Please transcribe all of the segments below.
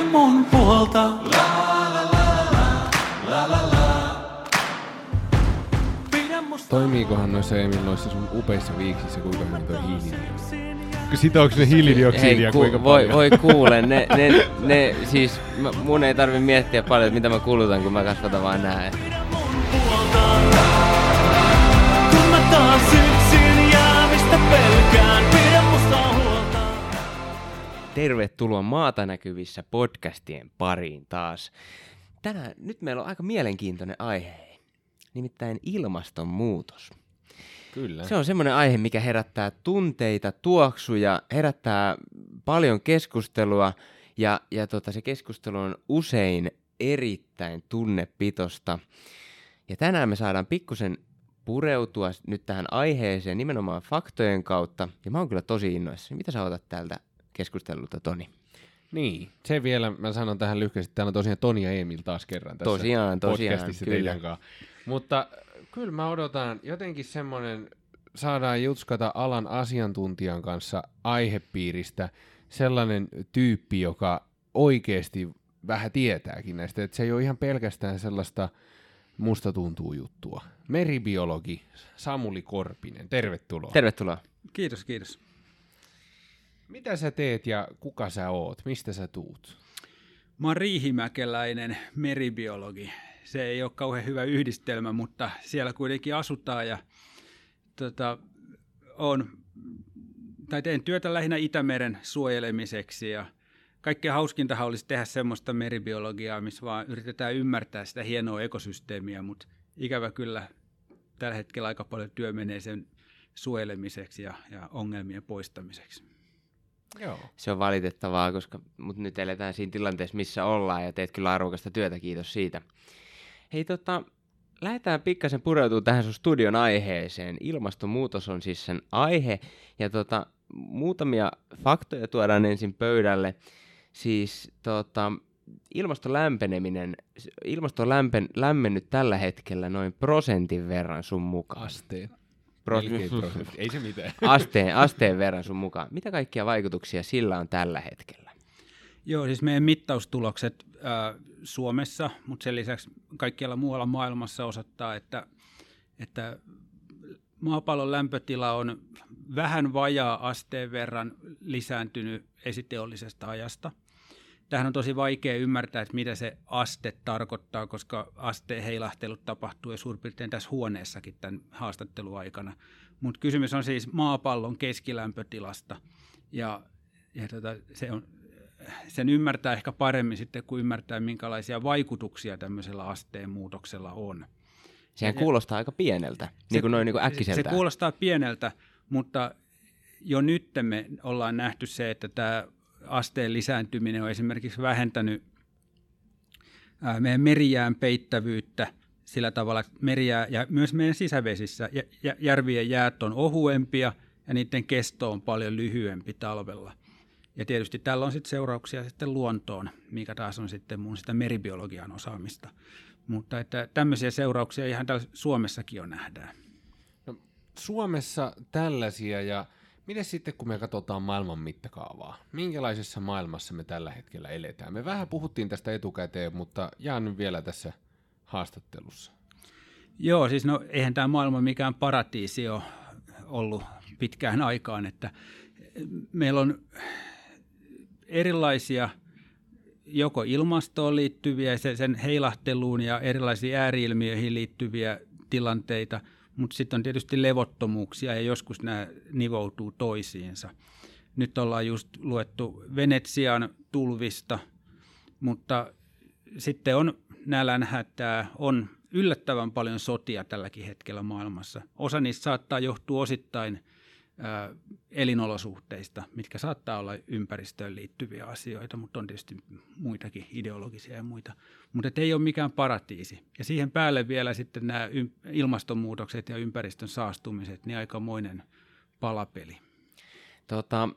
pidä mun puolta. Pidä musta Toimiikohan noissa Emil noissa sun upeissa viiksissä kuinka hyvin toi hiilidioksidi? Sitooko ne hiilidioksidia Hei, ku, kuinka voi, paljon? voi kuule, ne, ne, ne, siis mä, mun ei tarvi miettiä paljon, että mitä mä kulutan, kun mä kasvatan vaan nää. Tervetuloa Maata näkyvissä podcastien pariin taas. Tänään, nyt meillä on aika mielenkiintoinen aihe, nimittäin ilmastonmuutos. Kyllä. Se on semmoinen aihe, mikä herättää tunteita, tuoksuja, herättää paljon keskustelua ja, ja tota, se keskustelu on usein erittäin tunnepitosta. Ja tänään me saadaan pikkusen pureutua nyt tähän aiheeseen nimenomaan faktojen kautta. Ja mä oon kyllä tosi innoissani. Mitä sä otat täältä keskustelulta, Toni? Niin, se vielä, mä sanon tähän lyhkäisesti, täällä on tosiaan Toni ja Emil taas kerran tässä Tosiaan, tosiaan, podcastissa kyllä. teidän kanssa. Mutta kyllä mä odotan jotenkin semmoinen, saadaan jutskata alan asiantuntijan kanssa aihepiiristä sellainen tyyppi, joka oikeasti vähän tietääkin näistä, että se ei ole ihan pelkästään sellaista musta tuntuu juttua. Meribiologi Samuli Korpinen, tervetuloa. Tervetuloa. Kiitos, kiitos. Mitä sä teet ja kuka sä oot? Mistä sä tuut? Mä oon riihimäkeläinen meribiologi. Se ei ole kauhean hyvä yhdistelmä, mutta siellä kuitenkin asutaan ja tota, on, tai teen työtä lähinnä Itämeren suojelemiseksi ja kaikkein hauskintahan olisi tehdä semmoista meribiologiaa, missä vaan yritetään ymmärtää sitä hienoa ekosysteemiä, mutta ikävä kyllä tällä hetkellä aika paljon työ menee sen suojelemiseksi ja, ja ongelmien poistamiseksi. Joo. Se on valitettavaa, koska mut nyt eletään siinä tilanteessa, missä ollaan ja teet kyllä arvokasta työtä, kiitos siitä. Hei tota, lähdetään pikkasen pureutumaan tähän sun studion aiheeseen. Ilmastonmuutos on siis sen aihe ja tota, muutamia faktoja tuodaan ensin pöydälle. Siis tota, ilmaston lämpeneminen, ilmasto on lämpen, lämmennyt tällä hetkellä noin prosentin verran sun mukaan. Asteet. Prosentti. Ei se mitään. asteen, asteen verran sun mukaan. Mitä kaikkia vaikutuksia sillä on tällä hetkellä? Joo, siis meidän mittaustulokset ää, Suomessa, mutta sen lisäksi kaikkialla muualla maailmassa osoittaa, että, että maapallon lämpötila on vähän vajaa asteen verran lisääntynyt esiteollisesta ajasta. Tähän on tosi vaikea ymmärtää, että mitä se aste tarkoittaa, koska asteen heilahtelut tapahtuu jo suurin piirtein tässä huoneessakin tämän haastatteluaikana. Mutta kysymys on siis maapallon keskilämpötilasta ja, ja tota, se on, sen ymmärtää ehkä paremmin sitten, kun ymmärtää, minkälaisia vaikutuksia tämmöisellä asteen muutoksella on. Sehän Ja- kuulostaa aika pieneltä, niin kuin noin niin kuin se kuulostaa pieneltä, mutta jo nyt me ollaan nähty se, että tämä asteen lisääntyminen on esimerkiksi vähentänyt meidän merijään peittävyyttä sillä tavalla, että merijää ja myös meidän sisävesissä jä- jä- järvien jäät on ohuempia ja niiden kesto on paljon lyhyempi talvella. Ja tietysti tällä on sitten seurauksia sitten luontoon, mikä taas on sitten mun sitä meribiologian osaamista. Mutta että tämmöisiä seurauksia ihan täällä Suomessakin jo nähdään. Suomessa tällaisia ja miten sitten kun me katsotaan maailman mittakaavaa? Minkälaisessa maailmassa me tällä hetkellä eletään? Me vähän puhuttiin tästä etukäteen, mutta jään nyt vielä tässä haastattelussa. Joo, siis no eihän tämä maailma mikään paratiisi ole ollut pitkään aikaan, että meillä on erilaisia joko ilmastoon liittyviä, se- sen heilahteluun ja erilaisiin ääriilmiöihin liittyviä tilanteita, mutta sitten on tietysti levottomuuksia ja joskus nämä nivoutuu toisiinsa. Nyt ollaan just luettu Venetsian tulvista, mutta sitten on nälänhätää, on yllättävän paljon sotia tälläkin hetkellä maailmassa. Osa niistä saattaa johtua osittain elinolosuhteista, mitkä saattaa olla ympäristöön liittyviä asioita, mutta on tietysti muitakin ideologisia ja muita. Mutta ei ole mikään paratiisi. Ja siihen päälle vielä sitten nämä ilmastonmuutokset ja ympäristön saastumiset, niin aikamoinen palapeli. Tota,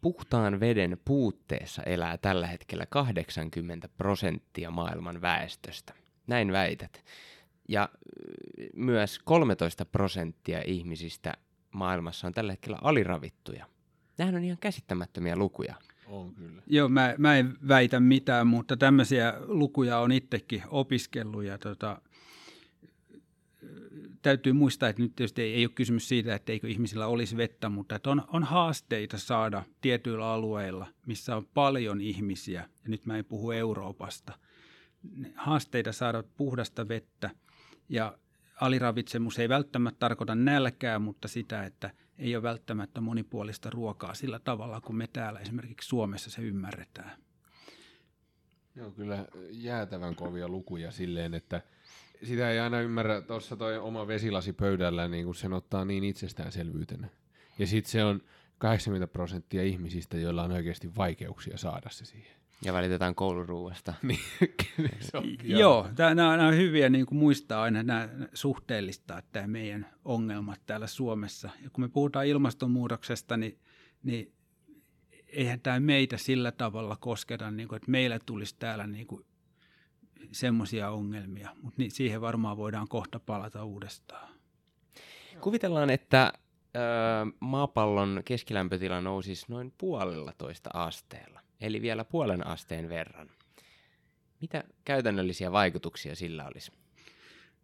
puhtaan veden puutteessa elää tällä hetkellä 80 prosenttia maailman väestöstä. Näin väität. Ja ö, myös 13 prosenttia ihmisistä maailmassa on tällä hetkellä aliravittuja. Nämähän on ihan käsittämättömiä lukuja. On kyllä. Joo, mä, mä en väitä mitään, mutta tämmöisiä lukuja on itsekin opiskellut ja tota, täytyy muistaa, että nyt tietysti ei, ei ole kysymys siitä, että eikö ihmisillä olisi vettä, mutta että on, on haasteita saada tietyillä alueilla, missä on paljon ihmisiä, ja nyt mä en puhu Euroopasta, haasteita saada puhdasta vettä, ja aliravitsemus ei välttämättä tarkoita nälkää, mutta sitä, että ei ole välttämättä monipuolista ruokaa sillä tavalla, kun me täällä esimerkiksi Suomessa se ymmärretään. Joo, kyllä jäätävän kovia lukuja silleen, että sitä ei aina ymmärrä, tuossa toi oma vesilasi pöydällä, niin kun sen ottaa niin itsestäänselvyytenä. Ja sitten se on 80 prosenttia ihmisistä, joilla on oikeasti vaikeuksia saada se siihen. Ja välitetään kouluruuasta. Niin, Joo, nämä on hyviä niin kuin muistaa aina nämä suhteellistaa tämä meidän ongelmat täällä Suomessa. Ja kun me puhutaan ilmastonmuutoksesta, niin, niin eihän tämä meitä sillä tavalla kosketa, niin kuin, että meillä tulisi täällä niin kuin semmoisia ongelmia, mutta niin, siihen varmaan voidaan kohta palata uudestaan. Kuvitellaan, että ö, maapallon keskilämpötila nousisi noin puolella toista asteella, eli vielä puolen asteen verran. Mitä käytännöllisiä vaikutuksia sillä olisi?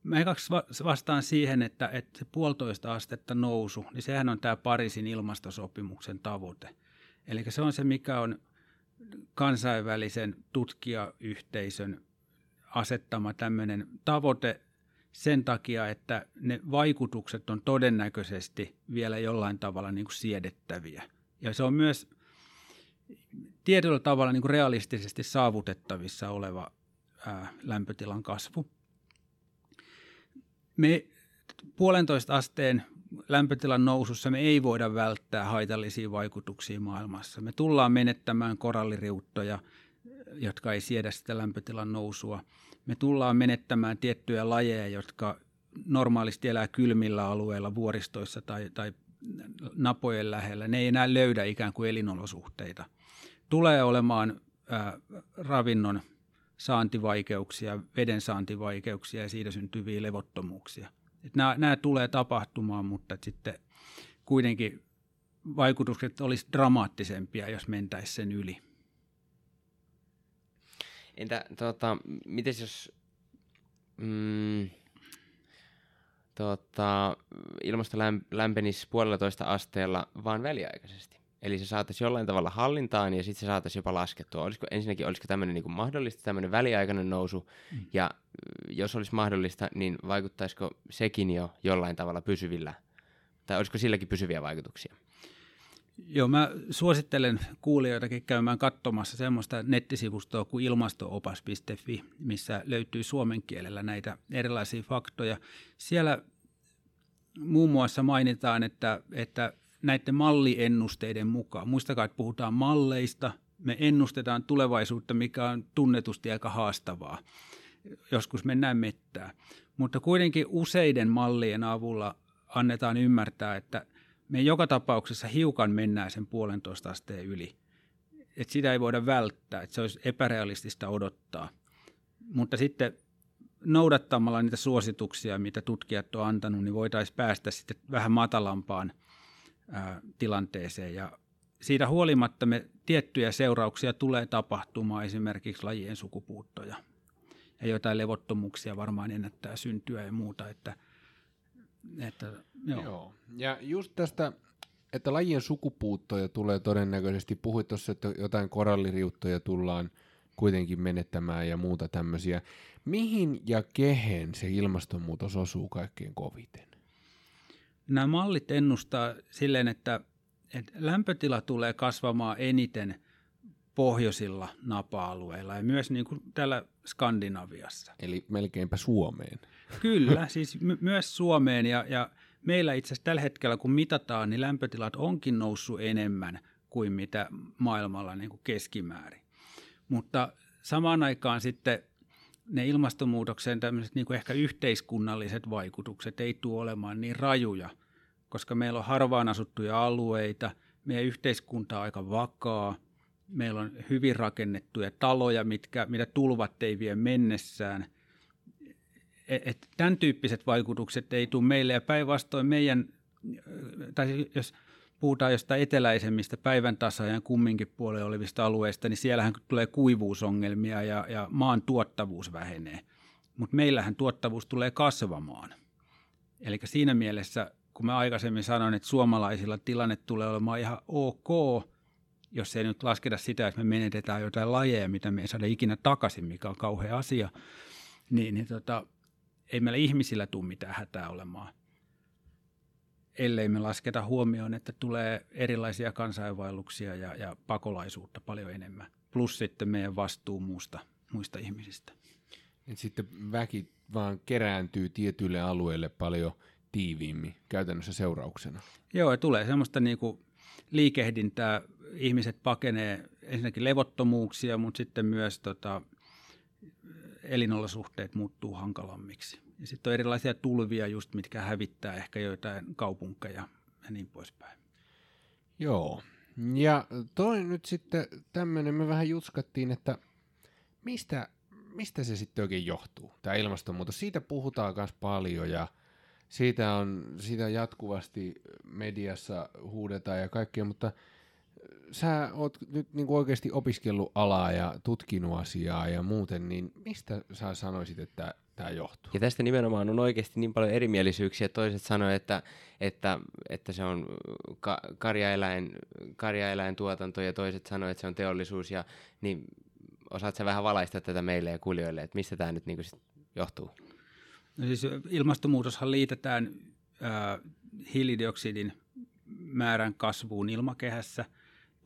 Mä ekaksi vastaan siihen, että, että se puolitoista astetta nousu, niin sehän on tämä Pariisin ilmastosopimuksen tavoite. Eli se on se, mikä on kansainvälisen tutkijayhteisön asettama tämmöinen tavoite sen takia, että ne vaikutukset on todennäköisesti vielä jollain tavalla niin kuin siedettäviä. Ja se on myös tietyllä tavalla niin kuin realistisesti saavutettavissa oleva ää, lämpötilan kasvu. Me puolentoista asteen lämpötilan nousussa me ei voida välttää haitallisia vaikutuksia maailmassa. Me tullaan menettämään koralliriuttoja, jotka ei siedä sitä lämpötilan nousua. Me tullaan menettämään tiettyjä lajeja, jotka normaalisti elää kylmillä alueilla, vuoristoissa tai, tai napojen lähellä. Ne ei enää löydä ikään kuin elinolosuhteita. Tulee olemaan ää, ravinnon saantivaikeuksia, veden saantivaikeuksia ja siitä syntyviä levottomuuksia. Et nämä, nämä tulee tapahtumaan, mutta sitten kuitenkin vaikutukset olisi dramaattisempia, jos mentäisiin sen yli. Entä tota, miten jos mm, tota, ilmasto lämpenisi puolella asteella vaan väliaikaisesti? Eli se saataisiin jollain tavalla hallintaan ja sitten se saataisiin jopa laskettua. Olisiko, ensinnäkin, olisiko tämmöinen niin mahdollista, tämmöinen väliaikainen nousu, mm. ja jos olisi mahdollista, niin vaikuttaisiko sekin jo jollain tavalla pysyvillä, tai olisiko silläkin pysyviä vaikutuksia? Joo, mä suosittelen kuulijoitakin käymään katsomassa semmoista nettisivustoa kuin ilmastoopas.fi, missä löytyy suomen kielellä näitä erilaisia faktoja. Siellä muun muassa mainitaan, että, että näiden malliennusteiden mukaan, muistakaa, että puhutaan malleista, me ennustetaan tulevaisuutta, mikä on tunnetusti aika haastavaa. Joskus mennään mettää. Mutta kuitenkin useiden mallien avulla annetaan ymmärtää, että me joka tapauksessa hiukan mennään sen puolentoista asteen yli. Että sitä ei voida välttää, että se olisi epärealistista odottaa. Mutta sitten noudattamalla niitä suosituksia, mitä tutkijat on antanut, niin voitaisiin päästä sitten vähän matalampaan tilanteeseen. Ja siitä huolimatta me tiettyjä seurauksia tulee tapahtumaan, esimerkiksi lajien sukupuuttoja. Ja jotain levottomuuksia varmaan ennättää syntyä ja muuta, että – että, joo. joo. Ja just tästä, että lajien sukupuuttoja tulee todennäköisesti, puhuit tuossa, että jotain koralliriuttoja tullaan kuitenkin menettämään ja muuta tämmöisiä. Mihin ja kehen se ilmastonmuutos osuu kaikkein koviten? Nämä mallit ennustaa silleen, että, että lämpötila tulee kasvamaan eniten pohjoisilla napa-alueilla ja myös niin kuin täällä Skandinaviassa. Eli melkeinpä Suomeen. Kyllä, siis my- myös Suomeen ja, ja meillä itse asiassa tällä hetkellä kun mitataan, niin lämpötilat onkin noussut enemmän kuin mitä maailmalla niin kuin keskimäärin. Mutta samaan aikaan sitten ne ilmastonmuutoksen tämmöiset niin kuin ehkä yhteiskunnalliset vaikutukset ei tule olemaan niin rajuja, koska meillä on harvaan asuttuja alueita, meidän yhteiskunta on aika vakaa, meillä on hyvin rakennettuja taloja, mitkä, mitä tulvat ei vie mennessään – että tämän tyyppiset vaikutukset ei tule meille ja päinvastoin meidän, tai jos puhutaan jostain eteläisemmistä päivän tasaajan kumminkin puolella olevista alueista, niin siellähän tulee kuivuusongelmia ja, ja maan tuottavuus vähenee. Mutta meillähän tuottavuus tulee kasvamaan. Eli siinä mielessä, kun mä aikaisemmin sanoin, että suomalaisilla tilanne tulee olemaan ihan ok, jos ei nyt lasketa sitä, että me menetetään jotain lajeja, mitä me ei saada ikinä takaisin, mikä on kauhea asia, niin, niin tota, ei meillä ihmisillä tule mitään hätää olemaan ellei me lasketa huomioon, että tulee erilaisia kansainvaelluksia ja, ja pakolaisuutta paljon enemmän. Plus sitten meidän vastuu muusta, muista ihmisistä. Et sitten väki vaan kerääntyy tietyille alueille paljon tiiviimmin käytännössä seurauksena. Joo, ja tulee semmoista niinku liikehdintää. Ihmiset pakenee ensinnäkin levottomuuksia, mutta sitten myös tota, elinolosuhteet muuttuu hankalammiksi. Ja sitten on erilaisia tulvia just, mitkä hävittää ehkä joitain kaupunkeja ja niin poispäin. Joo. Ja toi nyt sitten tämmöinen, me vähän jutskattiin, että mistä, mistä se sitten oikein johtuu, tämä ilmastonmuutos. Siitä puhutaan myös paljon ja siitä on siitä jatkuvasti mediassa huudetaan ja kaikkea, mutta sä oot nyt niin kuin oikeasti opiskellut alaa ja tutkinut asiaa ja muuten, niin mistä sä sanoisit, että tämä johtuu? Ja tästä nimenomaan on oikeasti niin paljon erimielisyyksiä. Toiset sanoivat, että, että, että se on ka- karjaeläin, karjaeläintuotanto ja toiset sanoivat, että se on teollisuus. Ja, niin osaatko vähän valaista tätä meille ja kuulijoille, että mistä tämä nyt niin kuin johtuu? No siis ilmastonmuutoshan liitetään äh, hiilidioksidin määrän kasvuun ilmakehässä –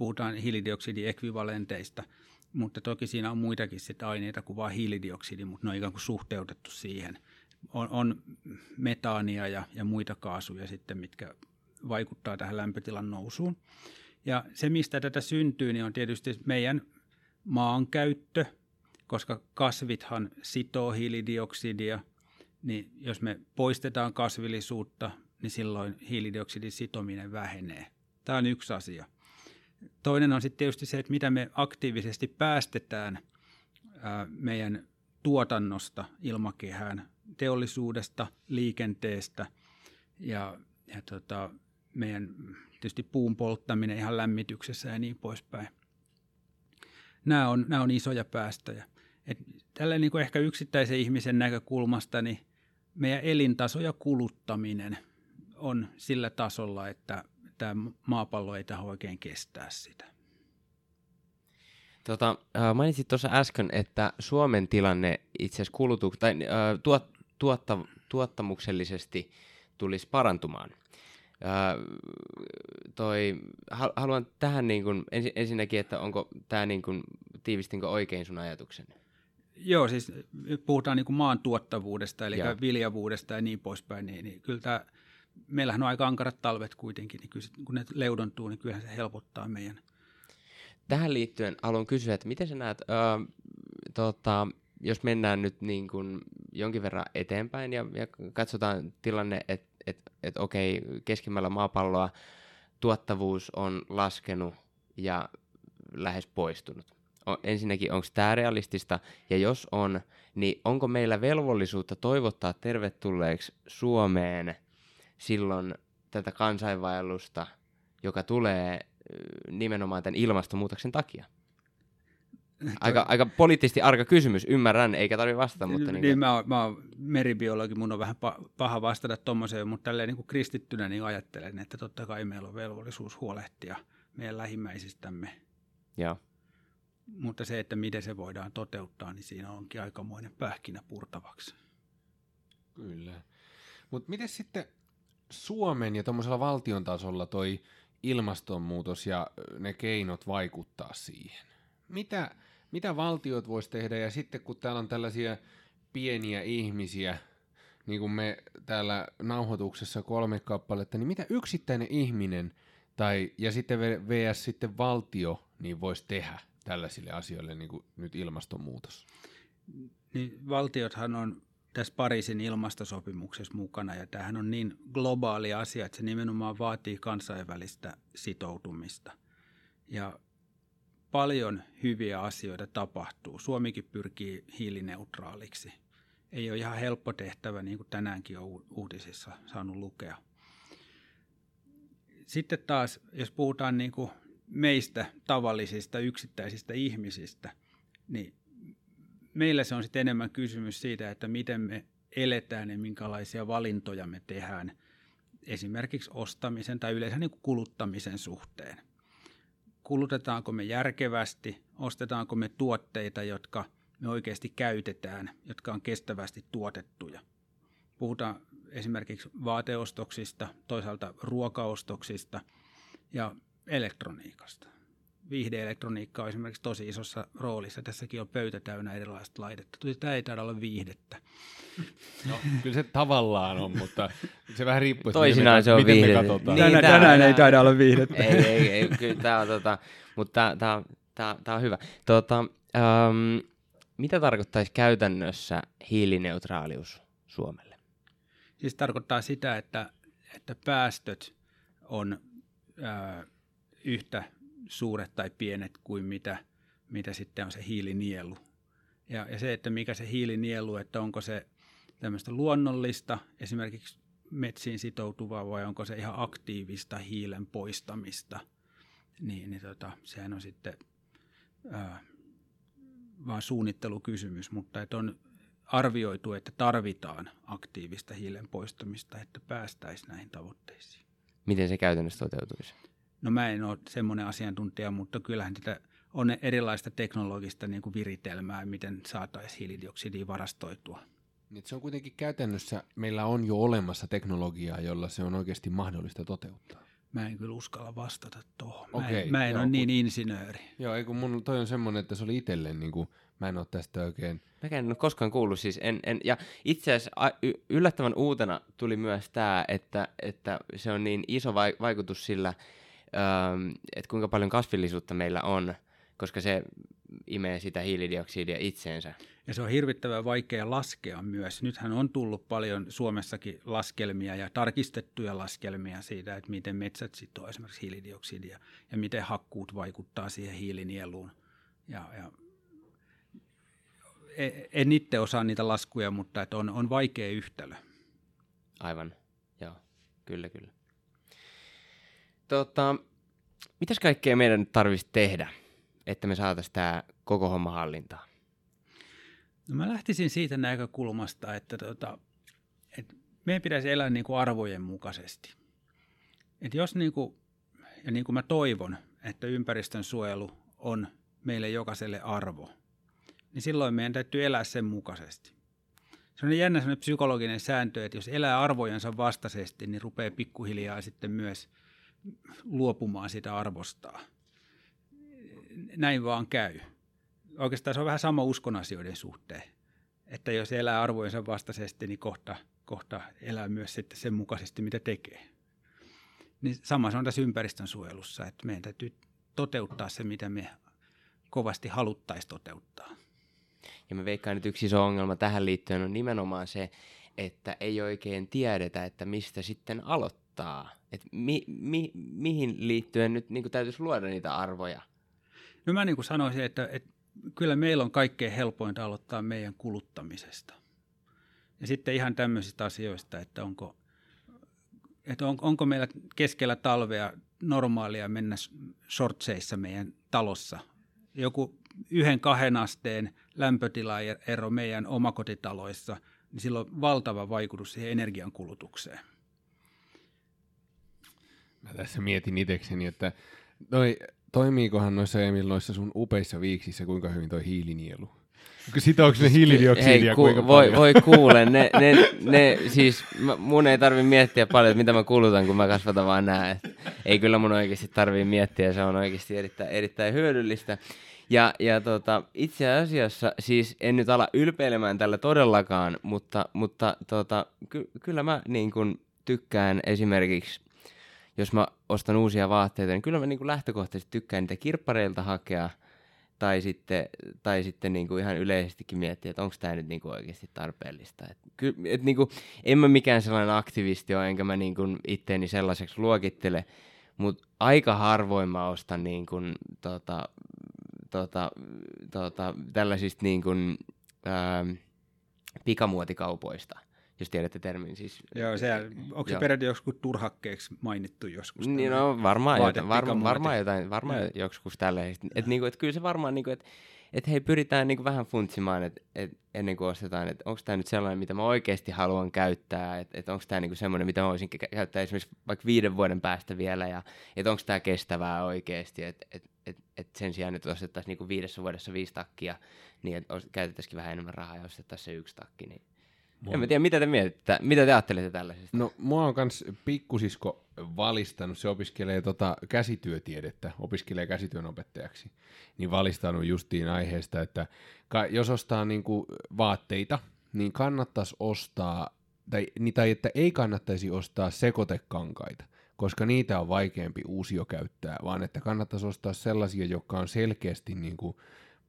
puhutaan hiilidioksidiekvivalenteista, mutta toki siinä on muitakin sitä aineita kuin vain hiilidioksidi, mutta ne on ikään kuin suhteutettu siihen. On, on metaania ja, ja muita kaasuja sitten, mitkä vaikuttaa tähän lämpötilan nousuun. Ja se, mistä tätä syntyy, niin on tietysti meidän maankäyttö, koska kasvithan sitoo hiilidioksidia, niin jos me poistetaan kasvillisuutta, niin silloin hiilidioksidin sitominen vähenee. Tämä on yksi asia. Toinen on sitten tietysti se, että mitä me aktiivisesti päästetään meidän tuotannosta ilmakehään, teollisuudesta, liikenteestä ja, ja tota, meidän tietysti puun polttaminen ihan lämmityksessä ja niin poispäin. Nämä on, nämä on isoja päästöjä. Et tällä niin kuin ehkä yksittäisen ihmisen näkökulmasta niin meidän elintaso ja kuluttaminen on sillä tasolla, että tämä maapallo ei tähän oikein kestää sitä. Tota, äh, mainitsit tuossa äsken, että Suomen tilanne itse asiassa kulutu- tai, äh, tuot, tuotta, tuottamuksellisesti tulisi parantumaan. Äh, toi, haluan tähän niin kun, ensi, ensinnäkin, että onko tämä niin kun, tiivistinkö oikein sun ajatuksen? Joo, siis puhutaan niin maan tuottavuudesta, eli Joo. viljavuudesta ja niin poispäin, niin, niin kyllä tämä meillähän on aika ankarat talvet kuitenkin, niin kyllä, kun ne leudontuu, niin kyllähän se helpottaa meidän. Tähän liittyen haluan kysyä, että miten sä näet, öö, tota, jos mennään nyt niin kuin jonkin verran eteenpäin ja, ja katsotaan tilanne, että et, et, okei, keskimmällä maapalloa tuottavuus on laskenut ja lähes poistunut. O, ensinnäkin, onko tämä realistista, ja jos on, niin onko meillä velvollisuutta toivottaa tervetulleeksi Suomeen – silloin tätä kansainvaellusta, joka tulee nimenomaan tämän ilmastonmuutoksen takia? Aika, aika poliittisesti arka kysymys, ymmärrän, eikä tarvitse vastata. Mutta niin, niin mä, oon, mä oon meribiologi, mun on vähän paha vastata tuommoiseen, mutta tälleen niin kuin kristittynä niin ajattelen, että totta kai meillä on velvollisuus huolehtia meidän lähimmäisistämme. Joo. Mutta se, että miten se voidaan toteuttaa, niin siinä onkin aikamoinen pähkinä purtavaksi. Kyllä. Mutta miten sitten Suomen ja tuommoisella valtion tasolla toi ilmastonmuutos ja ne keinot vaikuttaa siihen? Mitä, mitä valtiot vois tehdä ja sitten kun täällä on tällaisia pieniä ihmisiä, niin kuin me täällä nauhoituksessa kolme kappaletta, niin mitä yksittäinen ihminen tai, ja sitten VS sitten valtio niin voisi tehdä tällaisille asioille, niin kuin nyt ilmastonmuutos? Niin valtiothan on tässä Pariisin ilmastosopimuksessa mukana. Ja tämähän on niin globaali asia, että se nimenomaan vaatii kansainvälistä sitoutumista. Ja paljon hyviä asioita tapahtuu. Suomikin pyrkii hiilineutraaliksi. Ei ole ihan helppo tehtävä, niin kuin tänäänkin on uutisissa saanut lukea. Sitten taas, jos puhutaan niin kuin meistä tavallisista yksittäisistä ihmisistä, niin meillä se on sitten enemmän kysymys siitä, että miten me eletään ja minkälaisia valintoja me tehdään esimerkiksi ostamisen tai yleensä niin kuin kuluttamisen suhteen. Kulutetaanko me järkevästi, ostetaanko me tuotteita, jotka me oikeasti käytetään, jotka on kestävästi tuotettuja. Puhutaan esimerkiksi vaateostoksista, toisaalta ruokaostoksista ja elektroniikasta. Viihdeelektroniikka on esimerkiksi tosi isossa roolissa. Tässäkin on pöytä täynnä erilaista laitetta. Tämä ei taida olla viihdettä. No, kyllä se tavallaan on, mutta se vähän riippuu, että Toisinaan miten se on miten me viihdettä. katsotaan. Niin, Tänään, tää- tänään ei taida olla viihdettä. ei, ei, ei, kyllä tämä on, tota, mutta tämä tää, tää on hyvä. Tota, ähm, mitä tarkoittaisi käytännössä hiilineutraalius Suomelle? Siis tarkoittaa sitä, että, että päästöt on ää, yhtä suuret tai pienet kuin mitä, mitä sitten on se hiilinielu. Ja, ja se, että mikä se hiilinielu, että onko se tämmöistä luonnollista, esimerkiksi metsiin sitoutuvaa vai onko se ihan aktiivista hiilen poistamista, niin, niin tota, sehän on sitten ää, vaan suunnittelukysymys, mutta että on arvioitu, että tarvitaan aktiivista hiilen poistamista, että päästäisiin näihin tavoitteisiin. Miten se käytännössä toteutuisi? No mä en ole semmoinen asiantuntija, mutta kyllähän tätä on erilaista teknologista niin kuin viritelmää, miten saataisiin hiilidioksidia varastoitua. Niin, Se on kuitenkin käytännössä, meillä on jo olemassa teknologiaa, jolla se on oikeasti mahdollista toteuttaa. Mä en kyllä uskalla vastata tuohon. Mä en, mä en joo, ole niin insinööri. Joo, ei kun mun toi on semmoinen, että se oli itselleen, niin kuin, mä en ole tästä oikein, Mäkään en ole koskaan kuullut siis. En, en, ja itse asiassa yllättävän uutena tuli myös tämä, että, että se on niin iso vai- vaikutus sillä, ähm, että kuinka paljon kasvillisuutta meillä on, koska se imee sitä hiilidioksidia itseensä. Ja se on hirvittävän vaikea laskea myös. Nythän on tullut paljon Suomessakin laskelmia ja tarkistettuja laskelmia siitä, että miten metsät sitoo esimerkiksi hiilidioksidia ja miten hakkuut vaikuttaa siihen hiilinieluun. Ja, ja e- en itse osaa niitä laskuja, mutta että on, on vaikea yhtälö. Aivan, joo, kyllä kyllä. Tota, mitäs kaikkea meidän nyt tarvitsisi tehdä, että me saataisiin tämä koko homma hallintaan? No mä lähtisin siitä näkökulmasta, että, tota, että meidän pitäisi elää niin kuin arvojen mukaisesti. Et jos niin kuin, ja niin kuin mä toivon, että ympäristön suojelu on meille jokaiselle arvo, niin silloin meidän täytyy elää sen mukaisesti. Se on jännä psykologinen sääntö, että jos elää arvojensa vastaisesti, niin rupeaa pikkuhiljaa sitten myös luopumaan sitä arvostaa. Näin vaan käy oikeastaan se on vähän sama uskonasioiden suhteen. Että jos elää arvojensa vastaisesti, niin kohta, kohta elää myös sitten sen mukaisesti, mitä tekee. Niin sama se on tässä ympäristön suojelussa, että meidän täytyy toteuttaa se, mitä me kovasti haluttaisiin toteuttaa. Ja mä veikkaan, että yksi iso ongelma tähän liittyen on nimenomaan se, että ei oikein tiedetä, että mistä sitten aloittaa. Et mi, mi, mihin liittyen nyt niin täytyisi luoda niitä arvoja. No mä niin kuin sanoisin, että, että kyllä meillä on kaikkein helpointa aloittaa meidän kuluttamisesta. Ja sitten ihan tämmöisistä asioista, että onko, että on, onko meillä keskellä talvea normaalia mennä shortseissa meidän talossa. Joku yhden kahden asteen lämpötilaero meidän omakotitaloissa, niin sillä on valtava vaikutus siihen energiankulutukseen. Mä tässä mietin itsekseni, että toi, toimiikohan noissa Emil noissa sun upeissa viiksissä kuinka hyvin toi hiilinielu? Sitooko ne hiilidioksidia Hei, kuinka voi, paljon? voi kuule, ne, ne, ne siis mä, mun ei tarvi miettiä paljon, että mitä mä kulutan, kun mä kasvatan vaan nää. Et ei kyllä mun oikeasti tarvii miettiä, se on oikeasti erittäin, erittäin hyödyllistä. Ja, ja tota, itse asiassa, siis en nyt ala ylpeilemään tällä todellakaan, mutta, mutta tota, ky, kyllä mä niin kun tykkään esimerkiksi, jos mä ostan uusia vaatteita, niin kyllä mä niin kun lähtökohtaisesti tykkään niitä kirppareilta hakea, tai sitten, tai sitten niin kuin ihan yleisestikin miettiä, että onko tämä nyt niin kuin oikeasti tarpeellista. Et, ky, et niin kuin, en mä mikään sellainen aktivisti ole, enkä mä niin kuin itteeni sellaiseksi luokittele, mutta aika harvoin mä ostan niin kuin, tota, tota, tota, tällaisista niin kuin, ää, pikamuotikaupoista. Jos tiedätte termin. Siis, Joo, se, onko se peräti joskus turhakkeeksi mainittu joskus? Niin, no varmaan, jotain, varma, varmaan jotain, varmaan Joo. joskus tälleen. Että niinku, et kyllä se varmaan, niinku, että et hei, pyritään niinku vähän funtsimaan, että et ennen kuin ostetaan, että onko tämä nyt sellainen, mitä mä oikeasti haluan käyttää, että et onko tämä niinku semmoinen, mitä mä voisin kä- käyttää esimerkiksi vaikka viiden vuoden päästä vielä, ja että onko tämä kestävää oikeasti, että et, et, et sen sijaan, että ostettaisiin niinku viidessä vuodessa viisi takkia, niin että käytettäisiin vähän enemmän rahaa ja ostettaisiin se yksi takki. Niin. En mä tiedä, mitä te mietitte, mitä te ajattelette tällaisesta? No, mua on kans pikkusisko valistanut, se opiskelee tota käsityötiedettä, opiskelee käsityönopettajaksi, niin valistanut justiin aiheesta, että ka- jos ostaa niinku vaatteita, niin kannattaisi ostaa, tai, niin- tai että ei kannattaisi ostaa sekoitekankaita, koska niitä on vaikeampi uusio käyttää, vaan että kannattaisi ostaa sellaisia, jotka on selkeästi niinku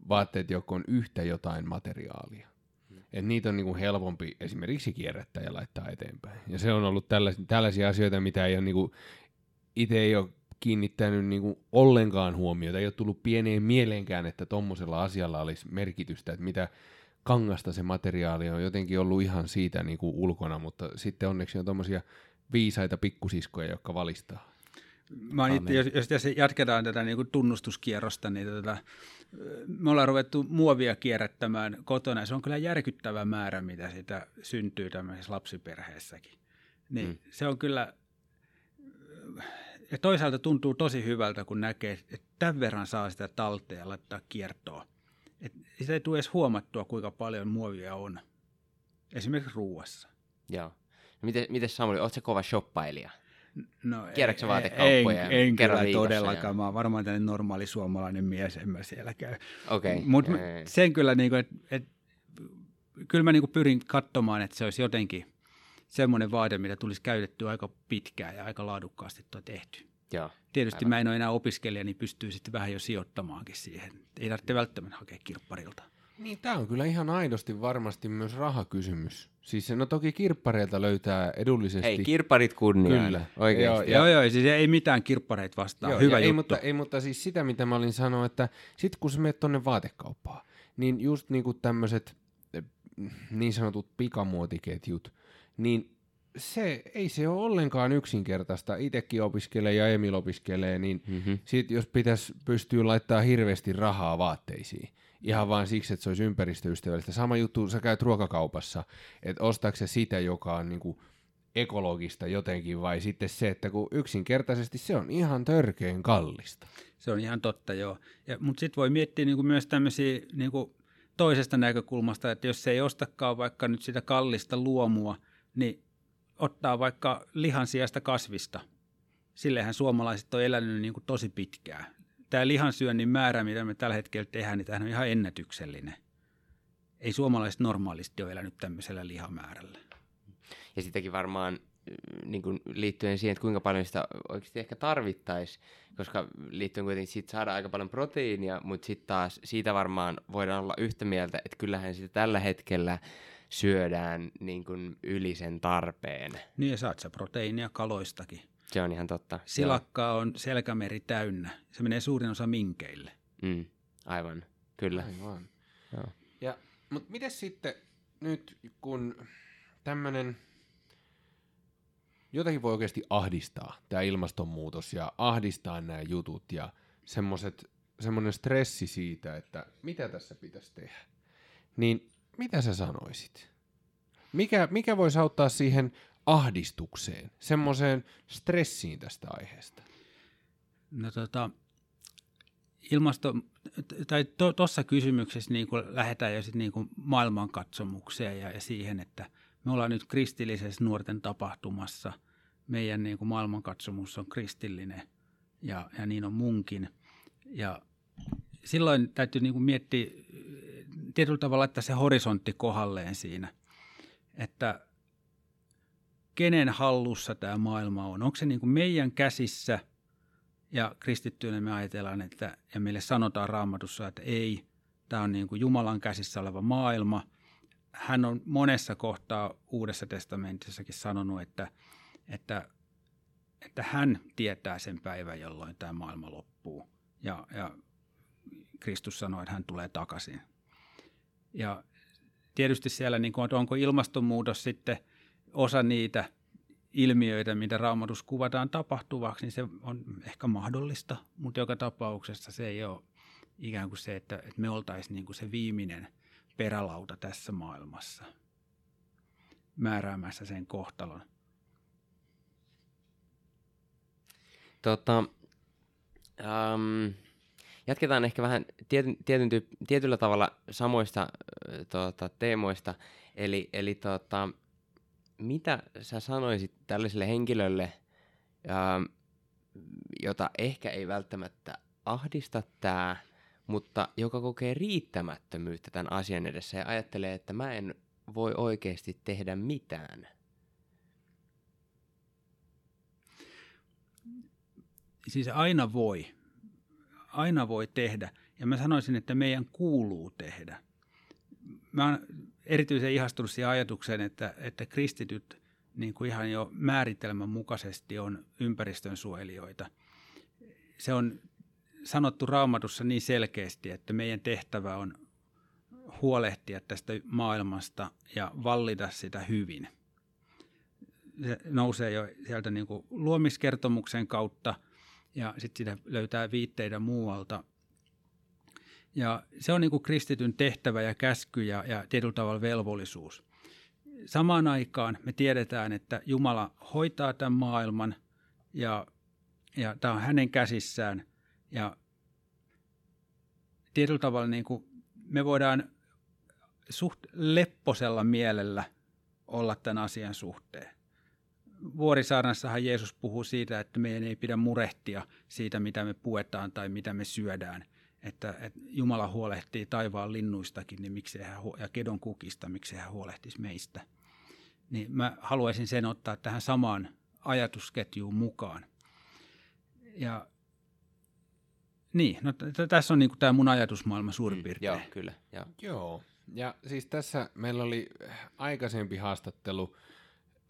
vaatteet, jotka on yhtä jotain materiaalia. Et niitä on niinku helpompi esimerkiksi kierrättää ja laittaa eteenpäin. Ja se on ollut tällaisia, tällaisia asioita, mitä ei ole niinku, itse ei ole kiinnittänyt niinku ollenkaan huomiota. Ei ole tullut pieneen mieleenkään, että tuommoisella asialla olisi merkitystä, että mitä kangasta se materiaali on jotenkin ollut ihan siitä niinku ulkona, mutta sitten onneksi on tuommoisia viisaita pikkusiskoja, jotka valistaa. Mä itse, jos, jos tässä jatketaan tätä niin kuin tunnustuskierrosta, niin tota, me ollaan ruvettu muovia kierrättämään kotona. Se on kyllä järkyttävä määrä, mitä sitä syntyy tämmöisessä lapsiperheessäkin. Niin mm. se on kyllä, ja toisaalta tuntuu tosi hyvältä, kun näkee, että tämän verran saa sitä talteen ja laittaa kiertoon. Et sitä ei tule edes huomattua, kuinka paljon muovia on. Esimerkiksi ruuassa. Joo. No, miten, miten Samuli, ootko sä kova shoppailija? No, Kierrätkö en- vaatekauppoja En, en kerran kyllä todellakaan. ja- Mä oon varmaan tämmöinen normaali suomalainen mies, en mä siellä käy. Okei. Mutta sen kyllä, niinku, että et, kyllä mä niinku pyrin katsomaan, että se olisi jotenkin semmoinen vaate, mitä tulisi käytettyä aika pitkään ja aika laadukkaasti tuo tehty. Joo. Tietysti Aivan. mä en ole enää opiskelija, niin pystyy sitten vähän jo sijoittamaankin siihen. Ei tarvitse välttämättä hakea kirpparilta. Niin, tämä on kyllä ihan aidosti varmasti myös rahakysymys. Siis no toki kirppareilta löytää edullisesti. Hei, kirpparit kunniaan. Kyllä. Oikeasti. Ja- Joo, joo, siis ei mitään kirppareita vastaan. Joo, Hyvä juttu. Ei mutta, ei, mutta siis sitä, mitä mä olin sanoa, että sit kun sä menet tonne vaatekauppaan, niin just niinku tämmöiset eh, niin sanotut pikamuotiketjut, niin se, ei se ole ollenkaan yksinkertaista. Itekin opiskelee ja Emil opiskelee, niin Mhm. mm-hmm. sit jos pitäisi pystyä laittaa hirveästi rahaa vaatteisiin, ihan vaan siksi, että se olisi ympäristöystävällistä. Sama juttu, sä käyt ruokakaupassa, että ostaako se sitä, joka on niinku ekologista jotenkin, vai sitten se, että kun yksinkertaisesti se on ihan törkeen kallista. Se on ihan totta, joo. Mutta sitten voi miettiä niinku myös tämmöisiä niinku toisesta näkökulmasta, että jos se ei ostakaan vaikka nyt sitä kallista luomua, niin ottaa vaikka lihan sijasta kasvista. Sillehän suomalaiset on elänyt niinku tosi pitkään. Tämä lihansyönnin määrä, mitä me tällä hetkellä tehdään, niin tämähän on ihan ennätyksellinen. Ei suomalaiset normaalisti ole elänyt tämmöisellä lihamäärällä. Ja sitäkin varmaan niin kuin liittyen siihen, että kuinka paljon sitä oikeasti ehkä tarvittaisiin, koska liittyen kuitenkin siitä saadaan aika paljon proteiinia, mutta sitten taas siitä varmaan voidaan olla yhtä mieltä, että kyllähän sitä tällä hetkellä syödään niin kuin yli sen tarpeen. Niin ja saat sä proteiinia kaloistakin. Se on ihan totta. Silakkaa on selkämeri täynnä. Se menee suurin osa minkeille. Mm, aivan, kyllä. Aivan. Joo. Ja, mutta miten sitten nyt, kun tämmöinen jotakin voi oikeasti ahdistaa, tämä ilmastonmuutos ja ahdistaa nämä jutut ja semmoset, semmoinen stressi siitä, että mitä tässä pitäisi tehdä, niin mitä sä sanoisit? Mikä, mikä voisi auttaa siihen ahdistukseen, semmoiseen stressiin tästä aiheesta? No tota, ilmasto, tai tuossa to, kysymyksessä niin kuin lähdetään jo sit niin kuin maailmankatsomukseen ja, ja siihen, että me ollaan nyt kristillisessä nuorten tapahtumassa. Meidän niin kuin maailmankatsomus on kristillinen ja, ja niin on munkin. Ja silloin täytyy niin kuin miettiä tietyllä tavalla, että se horisontti kohdalleen siinä, että kenen hallussa tämä maailma on. Onko se niin kuin meidän käsissä – ja kristittyinä me ajatellaan, että, ja meille sanotaan raamatussa, että ei, tämä on niin kuin Jumalan käsissä oleva maailma. Hän on monessa kohtaa Uudessa testamentissakin sanonut, että, että, että hän tietää sen päivän, jolloin tämä maailma loppuu. Ja, ja Kristus sanoi, että hän tulee takaisin. Ja tietysti siellä, niin kuin, että onko ilmastonmuutos sitten osa niitä ilmiöitä, mitä raamatus kuvataan tapahtuvaksi, niin se on ehkä mahdollista, mutta joka tapauksessa se ei ole ikään kuin se, että, että me oltaisiin niin kuin se viimeinen perälauta tässä maailmassa määräämässä sen kohtalon. Tota, um, jatketaan ehkä vähän tietyn, tietyn tietyllä tavalla samoista äh, tota, teemoista. Eli, eli tota, mitä sä sanoisit tällaiselle henkilölle, ähm, jota ehkä ei välttämättä ahdista tämä, mutta joka kokee riittämättömyyttä tämän asian edessä ja ajattelee, että mä en voi oikeasti tehdä mitään. Siis aina voi. Aina voi tehdä. Ja mä sanoisin, että meidän kuuluu tehdä. Mä erityisen ihastunut siihen ajatukseen, että, että kristityt niin kuin ihan jo määritelmän mukaisesti on ympäristön suojelijoita. Se on sanottu raamatussa niin selkeästi, että meidän tehtävä on huolehtia tästä maailmasta ja vallita sitä hyvin. Se nousee jo sieltä niin kuin luomiskertomuksen kautta ja sitten sitä löytää viitteitä muualta. Ja se on niin kuin kristityn tehtävä ja käsky ja, ja tietyllä tavalla velvollisuus. Samaan aikaan me tiedetään, että Jumala hoitaa tämän maailman ja, ja tämä on hänen käsissään. Ja tietyllä tavalla niin kuin me voidaan suht lepposella mielellä olla tämän asian suhteen. Vuorisaarnassahan Jeesus puhuu siitä, että meidän ei pidä murehtia siitä, mitä me puetaan tai mitä me syödään. Että, että Jumala huolehtii taivaan linnuistakin niin miksi hän, ja kedon kukista, miksi hän huolehtisi meistä. Niin mä haluaisin sen ottaa tähän samaan ajatusketjuun mukaan. Ja niin, no t- tässä on niin tämä mun ajatusmaailma suurin piirtein. Joo, kyllä. Joo. Joo, ja siis tässä meillä oli aikaisempi haastattelu,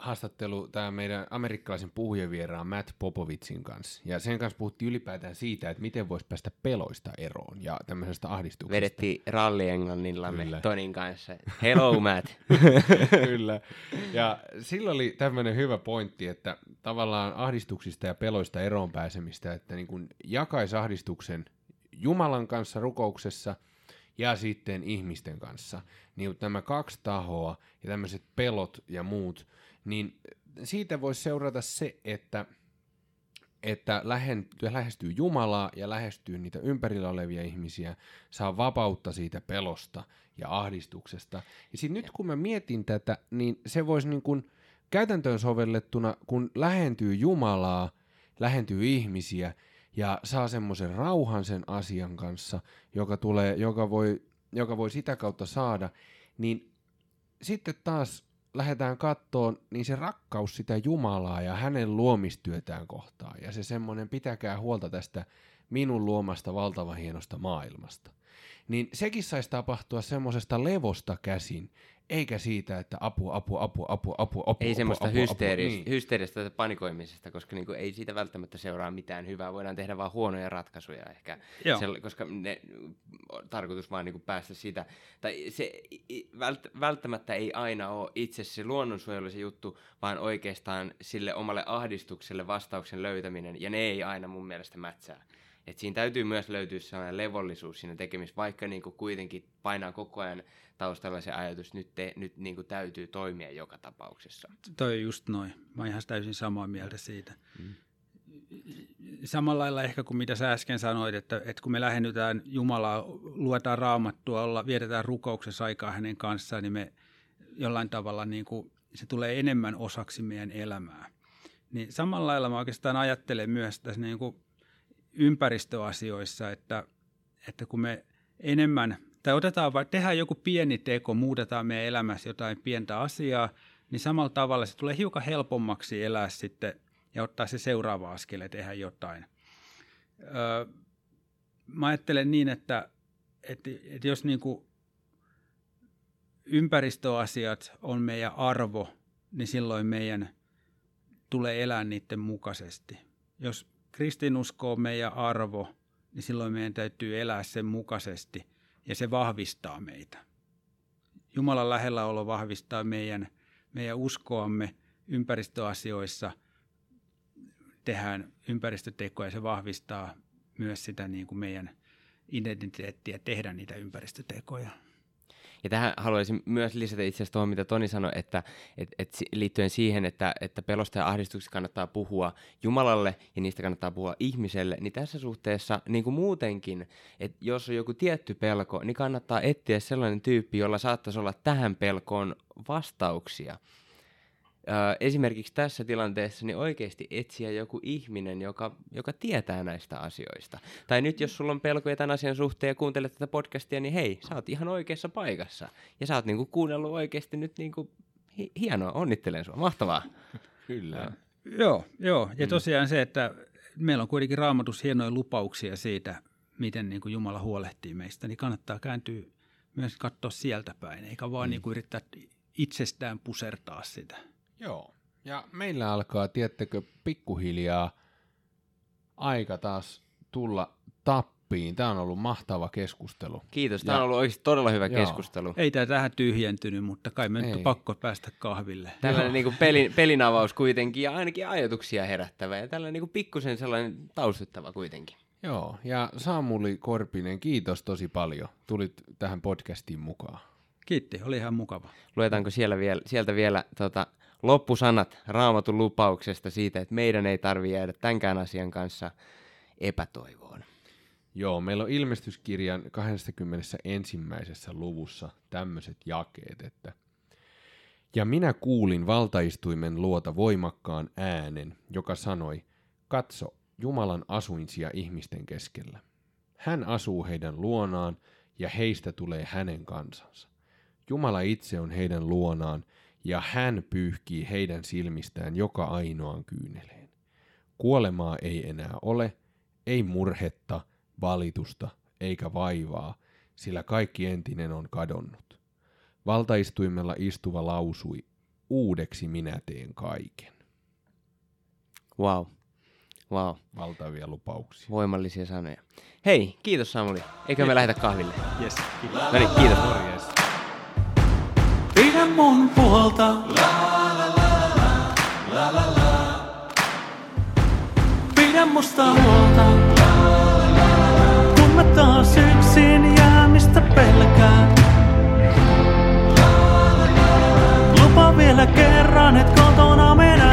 haastattelu tämä meidän amerikkalaisen puhujavieraan Matt Popovitsin kanssa. Ja sen kanssa puhuttiin ylipäätään siitä, että miten voisi päästä peloista eroon ja tämmöisestä ahdistuksesta. Vedettiin ralli englannilla me Tonin kanssa. Hello Matt. Kyllä. Ja silloin oli tämmöinen hyvä pointti, että tavallaan ahdistuksista ja peloista eroon pääsemistä, että niin kuin jakaisi ahdistuksen Jumalan kanssa rukouksessa ja sitten ihmisten kanssa. Niin nämä kaksi tahoa ja tämmöiset pelot ja muut, niin siitä voisi seurata se, että että lähestyy Jumalaa ja lähestyy niitä ympärillä olevia ihmisiä, saa vapautta siitä pelosta ja ahdistuksesta. Ja sitten nyt kun mä mietin tätä, niin se voisi niin kuin käytäntöön sovellettuna, kun lähentyy Jumalaa, lähentyy ihmisiä ja saa semmoisen rauhan sen asian kanssa, joka, tulee, joka, voi, joka voi sitä kautta saada, niin sitten taas lähdetään kattoon, niin se rakkaus sitä Jumalaa ja hänen luomistyötään kohtaan ja se semmoinen pitäkää huolta tästä minun luomasta valtavan hienosta maailmasta. Niin sekin saisi tapahtua semmoisesta levosta käsin, eikä siitä, että apu, apu, apu, apu, apu, apu, Ei semmoista apu, hysteeristä, Apu, niin. hysteeristä panikoimisesta, koska niinku ei siitä välttämättä seuraa mitään hyvää. Voidaan tehdä vaan huonoja ratkaisuja ehkä, Joo. Sel, koska ne, tarkoitus vaan niinku päästä sitä. Tai se vält, välttämättä ei aina ole itse se luonnonsuojelu se juttu, vaan oikeastaan sille omalle ahdistukselle vastauksen löytäminen, ja ne ei aina mun mielestä mätsää. Et siinä täytyy myös löytyä sellainen levollisuus siinä tekemisessä, vaikka niinku kuitenkin painaa koko ajan taustalla se ajatus, että nyt, te, nyt niinku täytyy toimia joka tapauksessa. Toi just noin. Mä oon ihan täysin samaa mieltä siitä. Samalla lailla ehkä kuin mitä sä äsken sanoit, että, että kun me lähennytään Jumalaa, luetaan raamattua, olla, vietetään rukouksessa aikaa hänen kanssaan, niin me jollain tavalla niin kuin, se tulee enemmän osaksi meidän elämää. Niin samalla lailla mä oikeastaan ajattelen myös tässä niin kuin ympäristöasioissa, että, että kun me enemmän, tai otetaan tehdään joku pieni teko, muutetaan meidän elämässä jotain pientä asiaa, niin samalla tavalla se tulee hiukan helpommaksi elää sitten ja ottaa se seuraava askel ja tehdä jotain. Öö, mä ajattelen niin, että, että, että jos niin kuin ympäristöasiat on meidän arvo, niin silloin meidän tulee elää niiden mukaisesti. Jos kristinusko on meidän arvo, niin silloin meidän täytyy elää sen mukaisesti ja se vahvistaa meitä. Jumalan lähelläolo vahvistaa meidän meidän uskoamme ympäristöasioissa, tehdään ympäristötekoja ja se vahvistaa myös sitä niin kuin meidän identiteettiä tehdä niitä ympäristötekoja. Ja tähän haluaisin myös lisätä itse asiassa tuohon, mitä Toni sanoi, että et, et liittyen siihen, että, että pelosta ja ahdistuksesta kannattaa puhua Jumalalle ja niistä kannattaa puhua ihmiselle, niin tässä suhteessa niin kuin muutenkin, että jos on joku tietty pelko, niin kannattaa etsiä sellainen tyyppi, jolla saattaisi olla tähän pelkoon vastauksia. Ö, esimerkiksi tässä tilanteessa niin oikeasti etsiä joku ihminen, joka, joka tietää näistä asioista. Tai nyt jos sulla on pelkoja tämän asian suhteen ja kuuntelet tätä podcastia, niin hei, sä oot ihan oikeassa paikassa. Ja sä oot niinku kuunnellut oikeasti nyt niinku, hi- hienoa, onnittelen sua, mahtavaa. Kyllä. Joo, joo. ja tosiaan se, että meillä on kuitenkin raamatus hienoja lupauksia siitä, miten niin kuin Jumala huolehtii meistä, niin kannattaa kääntyä myös katsoa sieltä päin, eikä vaan niin kuin yrittää itsestään pusertaa sitä. Joo. Ja meillä alkaa, tiettäkö, pikkuhiljaa aika taas tulla tappiin. Tämä on ollut mahtava keskustelu. Kiitos, tämä Ja- on ollut oikeasti todella hyvä Joo. keskustelu. Ei tämä tähän tyhjentynyt, mutta kai me nyt on pakko päästä kahville. Tällainen niin pelin, pelin avaus kuitenkin ja ainakin ajatuksia herättävä ja tällainen niin pikkusen sellainen taustuttava kuitenkin. Joo, ja Samuli Korpinen, kiitos tosi paljon. Tulit tähän podcastiin mukaan. Kiitti, oli ihan mukava. Luetaanko siellä vielä, sieltä vielä tota, loppusanat raamatun lupauksesta siitä, että meidän ei tarvitse jäädä tämänkään asian kanssa epätoivoon. Joo, meillä on ilmestyskirjan 21. luvussa tämmöiset jakeet, että Ja minä kuulin valtaistuimen luota voimakkaan äänen, joka sanoi, katso, Jumalan asuinsia ihmisten keskellä. Hän asuu heidän luonaan ja heistä tulee hänen kansansa. Jumala itse on heidän luonaan ja hän pyyhkii heidän silmistään joka ainoan kyyneleen. Kuolemaa ei enää ole, ei murhetta, valitusta eikä vaivaa, sillä kaikki entinen on kadonnut. Valtaistuimella istuva lausui, uudeksi minä teen kaiken. Wow. Wow. Valtavia lupauksia. Voimallisia sanoja. Hei, kiitos Samuli. Eikö me lähdetä kahville? Yes, No niin, kiitos. Morjes. Pidä mun puolta. Pidä musta huolta. Kun mä taas yksin jäämistä pelkään. Lupa vielä kerran, et kotona me nähdään.